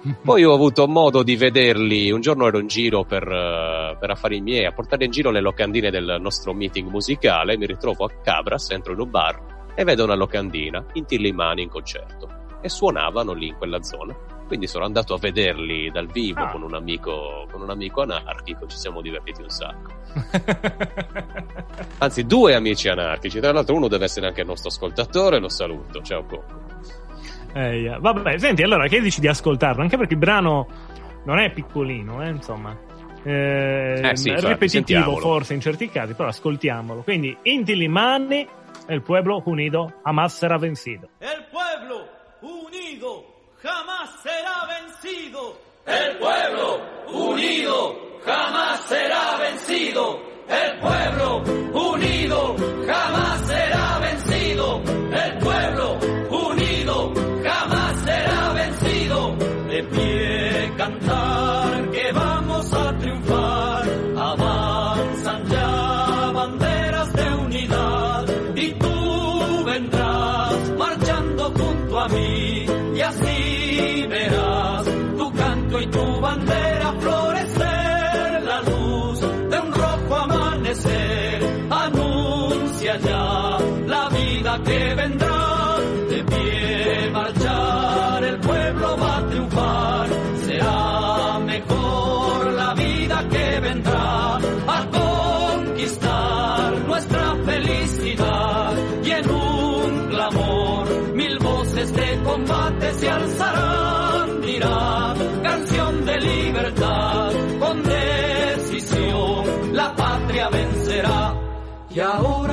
[SPEAKER 2] Poi ho avuto modo di vederli, un giorno ero in giro per, uh, per affari miei, a portare in giro le locandine del nostro meeting musicale, mi ritrovo a Cabras, entro in un bar e vedo una locandina, in Tillimani in concerto, e suonavano lì in quella zona quindi sono andato a vederli dal vivo ah. con, un amico, con un amico anarchico, ci siamo divertiti un sacco. Anzi, due amici anarchici, tra l'altro uno deve essere anche il nostro ascoltatore, lo saluto, ciao Cocco.
[SPEAKER 3] Eh, yeah. Vabbè, senti, allora che dici di ascoltarlo? Anche perché il brano non è piccolino, eh, insomma. Eh, eh sì, è ripetitivo forse in certi casi, però ascoltiamolo. Quindi, Inti Limani, el pueblo unido jamás será vencido.
[SPEAKER 10] El pueblo unido jamás será vencido.
[SPEAKER 11] El pueblo unido jamás será vencido. El pueblo unido jamás será vencido. El pueblo unido jamás será vencido.
[SPEAKER 10] De pie cantar y así verás tu canto y tu bandera florecer, la luz de un rojo amanecer, anuncia ya la vida que vendrá, Y ahora oh,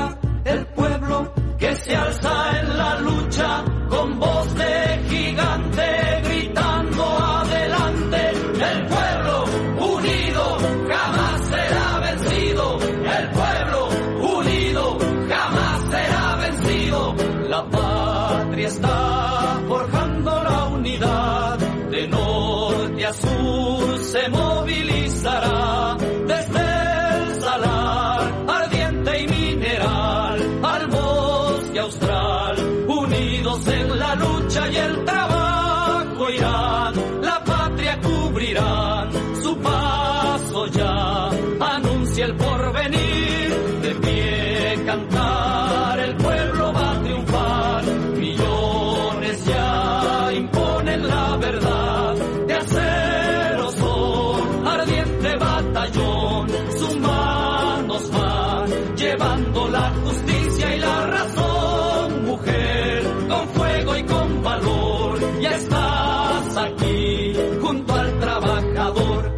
[SPEAKER 10] batallón. Sus manos van llevando la justicia y la razón. Mujer, con fuego y con valor. Ya estás aquí junto al trabajador.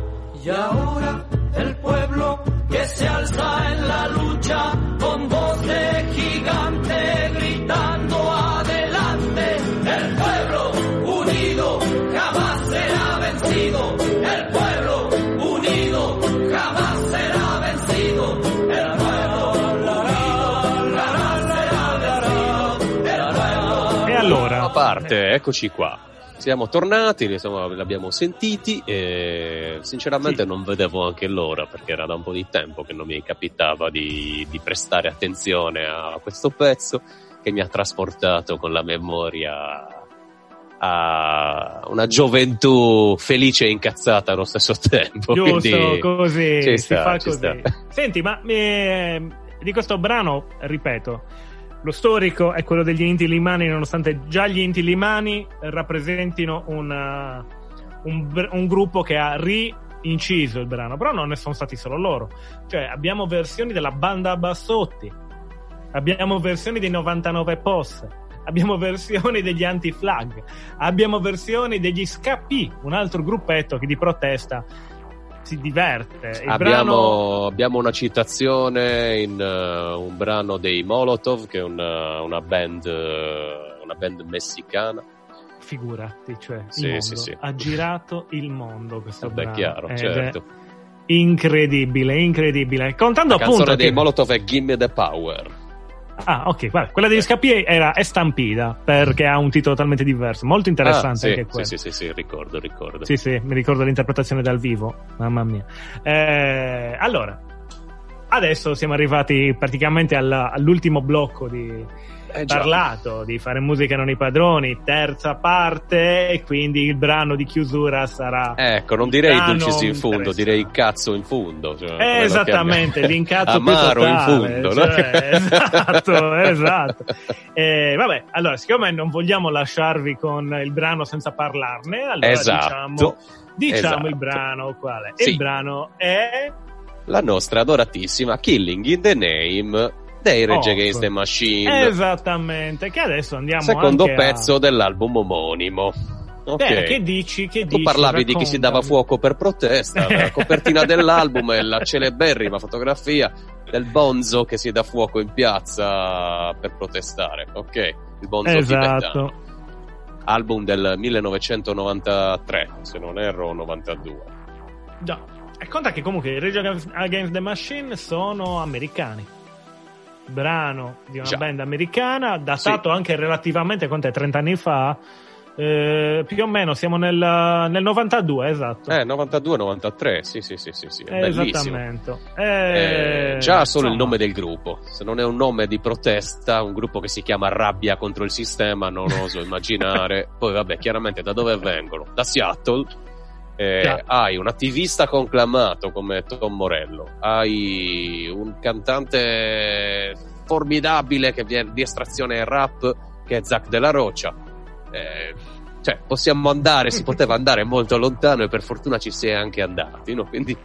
[SPEAKER 10] Y ahora el pueblo que se alza en la lucha
[SPEAKER 2] parte, eccoci qua. Siamo tornati, insomma, l'abbiamo sentiti e sinceramente non vedevo anche l'ora perché era da un po' di tempo che non mi capitava di, di prestare attenzione a questo pezzo che mi ha trasportato con la memoria a una gioventù felice e incazzata allo stesso tempo.
[SPEAKER 3] Giusto,
[SPEAKER 2] Quindi
[SPEAKER 3] così, si
[SPEAKER 2] sta,
[SPEAKER 3] fa così.
[SPEAKER 2] sta.
[SPEAKER 3] Senti, ma eh, di questo brano, ripeto, lo storico è quello degli Inti Limani, nonostante già gli Inti Limani rappresentino una- un, br- un gruppo che ha rinciso il brano, però non ne sono stati solo loro. Cioè, abbiamo versioni della banda Bassotti, abbiamo versioni dei 99 POS, abbiamo versioni degli Anti-Flag, abbiamo versioni degli Scappi, un altro gruppetto che di protesta si diverte. Il
[SPEAKER 2] Abbiamo,
[SPEAKER 3] brano
[SPEAKER 2] abbiamo una citazione in eh, un brano dei Molotov, che è una, una band, eh, una band messicana.
[SPEAKER 3] figurati, cioè
[SPEAKER 2] Sì, sì, sì.
[SPEAKER 3] ha girato il mondo questo
[SPEAKER 2] Eh beh,
[SPEAKER 3] brano.
[SPEAKER 2] chiaro, certo.
[SPEAKER 3] incredibile, incredibile. Contando
[SPEAKER 2] La canzone
[SPEAKER 3] appunto
[SPEAKER 2] dei
[SPEAKER 3] che-
[SPEAKER 2] Molotov è Gimme the Power.
[SPEAKER 3] Ah, ok, guarda, quella degli Scappi era Estampida, perché ha un titolo totalmente diverso, molto interessante
[SPEAKER 2] Ah, sì,
[SPEAKER 3] anche
[SPEAKER 2] sì,
[SPEAKER 3] quello.
[SPEAKER 2] sì, sì, sì, ricordo, ricordo.
[SPEAKER 3] Sì, sì, mi ricordo l'interpretazione dal vivo, mamma mia. Eh, allora, adesso siamo arrivati praticamente alla- all'ultimo blocco di
[SPEAKER 2] Eh,
[SPEAKER 3] parlato di fare musica non i padroni, terza parte, e quindi il brano di chiusura sarà
[SPEAKER 2] Ecco, non direi dulcis in fundo,
[SPEAKER 3] interessante.
[SPEAKER 2] direi cazzo in fundo. Cioè,
[SPEAKER 3] Eh, esattamente, l'incazzo più
[SPEAKER 2] Amaro in
[SPEAKER 3] totale,
[SPEAKER 2] fondo, no?
[SPEAKER 3] cioè, esatto, esatto. Eh, vabbè, allora, siccome non vogliamo lasciarvi con il brano senza parlarne, allora
[SPEAKER 2] Esatto.
[SPEAKER 3] diciamo, diciamo
[SPEAKER 2] Esatto.
[SPEAKER 3] il brano quale?
[SPEAKER 2] Sì.
[SPEAKER 3] Il brano è
[SPEAKER 2] La nostra adoratissima Killing in the Name dei Rage Against the Machine.
[SPEAKER 3] esattamente, che adesso andiamo
[SPEAKER 2] Secondo
[SPEAKER 3] anche a-
[SPEAKER 2] pezzo dell'album omonimo. Ok.
[SPEAKER 3] Eh, che dici? Che
[SPEAKER 2] Tu
[SPEAKER 3] dici?
[SPEAKER 2] parlavi di chi si dava
[SPEAKER 3] Raccontami.
[SPEAKER 2] fuoco per protesta, la copertina dell'album è la celeberrima fotografia del bonzo che si dà fuoco in piazza per protestare, ok? Il bonzo tibetano.
[SPEAKER 3] Esatto.
[SPEAKER 2] Album del 1993, se non erro, 92.
[SPEAKER 3] Già. E conta che comunque i Rage Against the Machine sono americani. Brano di una
[SPEAKER 2] Già.
[SPEAKER 3] band americana, datato anche relativamente, quanto è, 30 anni fa. Eh, più o meno siamo nel, nel 92, esatto.
[SPEAKER 2] Eh, 92-93, sì, sì, sì, sì, sì,
[SPEAKER 3] Eh, esattamente.
[SPEAKER 2] Eh, già solo il
[SPEAKER 3] insomma,
[SPEAKER 2] nome del gruppo, se non è un nome di protesta, un gruppo che si chiama Rabbia contro il sistema, non oso immaginare. Poi vabbè, chiaramente da dove vengono? Da Seattle. Eh, hai un attivista conclamato come Tom Morello, hai un cantante formidabile che viene di estrazione rap che è Zach della Roccia. Eh, cioè, possiamo andare, si poteva andare molto lontano e per fortuna ci si è anche andati, no? quindi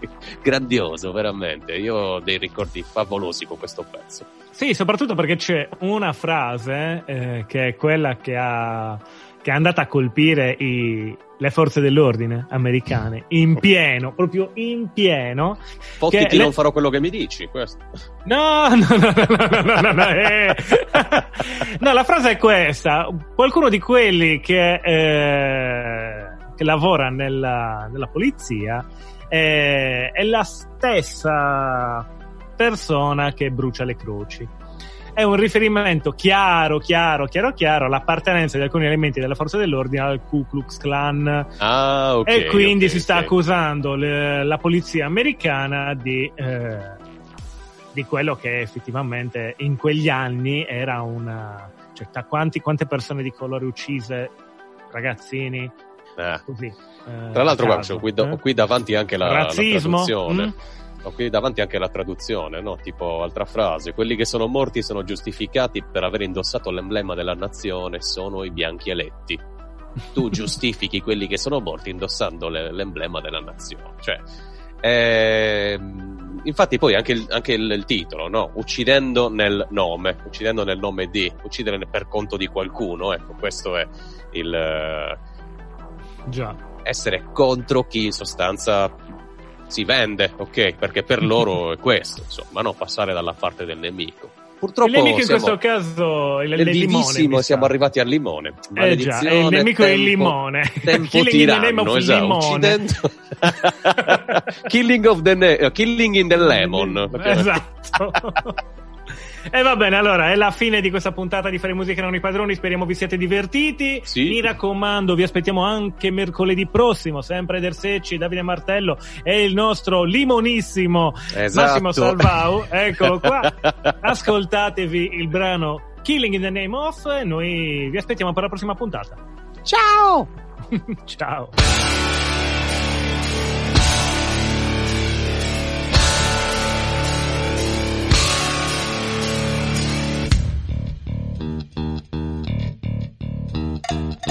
[SPEAKER 2] grandioso, veramente. Io ho dei ricordi favolosi con questo pezzo.
[SPEAKER 3] Sì, soprattutto perché c'è una frase eh, che è quella che ha che è andata a colpire i- le forze dell'ordine americane in pieno, proprio in pieno.
[SPEAKER 2] Fottiti,
[SPEAKER 3] che le-
[SPEAKER 2] non farò quello che mi dici. Questo.
[SPEAKER 3] No, no, no, no, no, no, no, no, eh. No, la frase è questa. Qualcuno di quelli che, eh, che lavora nella, nella polizia eh, è la stessa persona che brucia le croci. È un riferimento chiaro, chiaro, chiaro, chiaro all'appartenenza di alcuni elementi della forza dell'ordine al Ku Klux Klan.
[SPEAKER 2] Ah, ok.
[SPEAKER 3] e quindi
[SPEAKER 2] ok,
[SPEAKER 3] si sta
[SPEAKER 2] ok.
[SPEAKER 3] accusando le- la polizia americana di, eh, di quello che effettivamente in quegli anni era una. Cioè, quanti- quante persone di colore uccise, ragazzini,
[SPEAKER 2] Eh.
[SPEAKER 3] così. eh,
[SPEAKER 2] Tra l'altro,
[SPEAKER 3] a
[SPEAKER 2] guarda,
[SPEAKER 3] caso,
[SPEAKER 2] ho qui, da-
[SPEAKER 3] eh?
[SPEAKER 2] ho qui davanti anche la, la
[SPEAKER 3] Razzismo?
[SPEAKER 2] traduzione.
[SPEAKER 3] Mm?
[SPEAKER 2] Ho qui davanti anche la traduzione, no? Tipo altra frase. Quelli che sono morti sono giustificati per aver indossato l'emblema della nazione, sono i bianchi eletti. Tu giustifichi quelli che sono morti indossando le- l'emblema della nazione. Cioè, ehm, infatti poi anche, il, anche il- il titolo, no? Uccidendo nel nome, uccidendo nel nome di, uccidere per conto di qualcuno, ecco, questo è il... eh,
[SPEAKER 3] Già.
[SPEAKER 2] essere contro chi in sostanza si vende, ok? Perché per loro è questo, insomma, no? Passare dalla parte del nemico. Purtroppo
[SPEAKER 3] il nemico in questo caso è il, il limone.
[SPEAKER 2] siamo arrivati al limone.
[SPEAKER 3] Eh già, il nemico è il
[SPEAKER 2] tempo-
[SPEAKER 3] limone.
[SPEAKER 2] Tempo tiranno, esatto,
[SPEAKER 3] limone.
[SPEAKER 2] uccidendo... Killing of the ne- eh, Killing in the lemon.
[SPEAKER 3] Esatto. E va bene, allora è la fine di questa puntata di Fare Musica non i padroni. Speriamo vi siate divertiti.
[SPEAKER 2] Sì.
[SPEAKER 3] Mi raccomando, vi aspettiamo anche mercoledì prossimo. Sempre Eder Secci, Davide Martello e il nostro limonissimo
[SPEAKER 2] Esatto.
[SPEAKER 3] Massimo Salvau. Eccolo qua. Ascoltatevi il brano Killing in the Name of. E noi vi aspettiamo per la prossima puntata.
[SPEAKER 2] Ciao!
[SPEAKER 3] Ciao.
[SPEAKER 12] Mm-hmm.